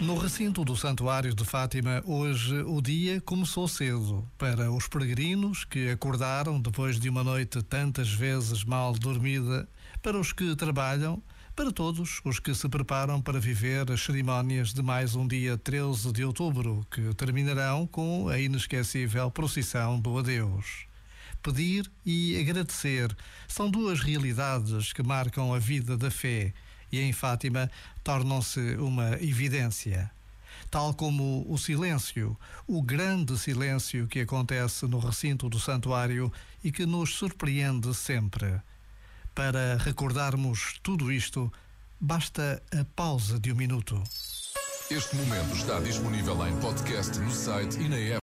No recinto do Santuário de Fátima, hoje o dia começou cedo para os peregrinos que acordaram depois de uma noite tantas vezes mal dormida, para os que trabalham, para todos os que se preparam para viver as cerimónias de mais um dia 13 de outubro, que terminarão com a inesquecível procissão do adeus. Pedir e agradecer são duas realidades que marcam a vida da fé e em Fátima tornam-se uma evidência. Tal como o silêncio, o grande silêncio que acontece no recinto do santuário e que nos surpreende sempre. Para recordarmos tudo isto, basta a pausa de um minuto. Este momento está disponível em podcast no site e na app.